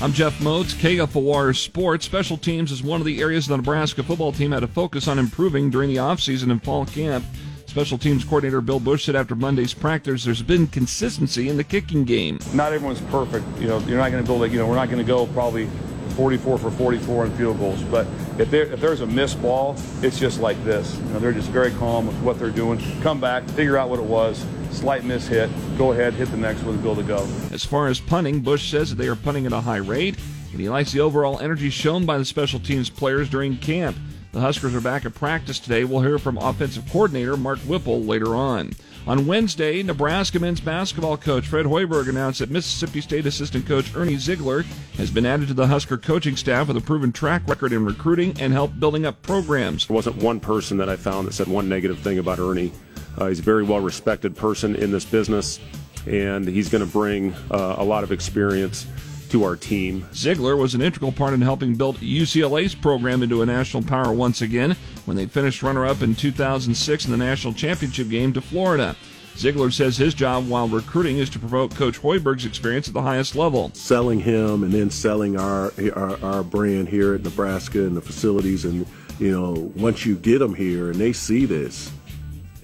I'm Jeff Motz, KFOR Sports. Special teams is one of the areas the Nebraska football team had to focus on improving during the offseason and fall camp. Special teams coordinator Bill Busch said after Monday's practice, there's been consistency in the kicking game. Not everyone's perfect. You know, you're not going to build like, you know, we're not going to go probably 44 for 44 in field goals. But if, there, if there's a missed ball, it's just like this. You know, they're just very calm with what they're doing. Come back, figure out what it was, slight miss hit, go ahead, hit the next one, and go to go. As far as punting, Busch says that they are punting at a high rate, and he likes the overall energy shown by the special teams players during camp. The Huskers are back at practice today. We'll hear from offensive coordinator Mark Whipple later on. On Wednesday, Nebraska men's basketball coach Fred Hoiberg announced that Mississippi State assistant coach Ernie Zeigler has been added to the Husker coaching staff with a proven track record in recruiting and help building up programs. There wasn't one person that I found that said one negative thing about Ernie. Uh, he's a very well respected person in this business, and he's going to bring uh, a lot of experience to our team. Zeigler was an integral part in helping build UCLA's program into a national power once again when they finished runner up in 2006 in the national championship game to Florida. Zeigler says his job while recruiting is to promote Coach Hoiberg's experience at the highest level. Selling him and then selling our, our, our brand here at Nebraska and the facilities. And, you know, once you get them here and they see this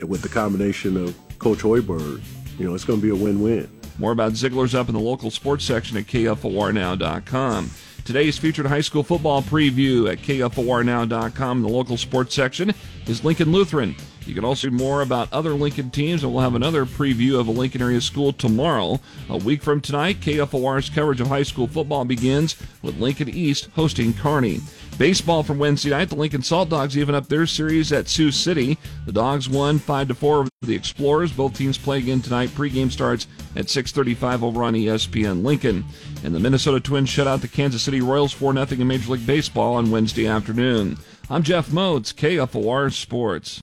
with the combination of Coach Hoiberg, you know, it's going to be a win win. More about Zeigler's up in the local sports section at KFORnow.com. Today's featured high school football preview at KFORnow.com in the local sports section is Lincoln Lutheran. You can also read more about other Lincoln teams, and we'll have another preview of a Lincoln area school tomorrow. A week from tonight, KFOR's coverage of high school football begins with Lincoln East hosting Kearney. Baseball from Wednesday night, the Lincoln Salt Dogs even up their series at Sioux City. The Dogs won 5 to 4 over the Explorers. Both teams play again tonight. Pregame starts at 6:35 over on ESPN Lincoln. And the Minnesota Twins shut out the Kansas City Royals 4 0 in Major League Baseball on Wednesday afternoon. I'm Jeff Motz, KFOR Sports.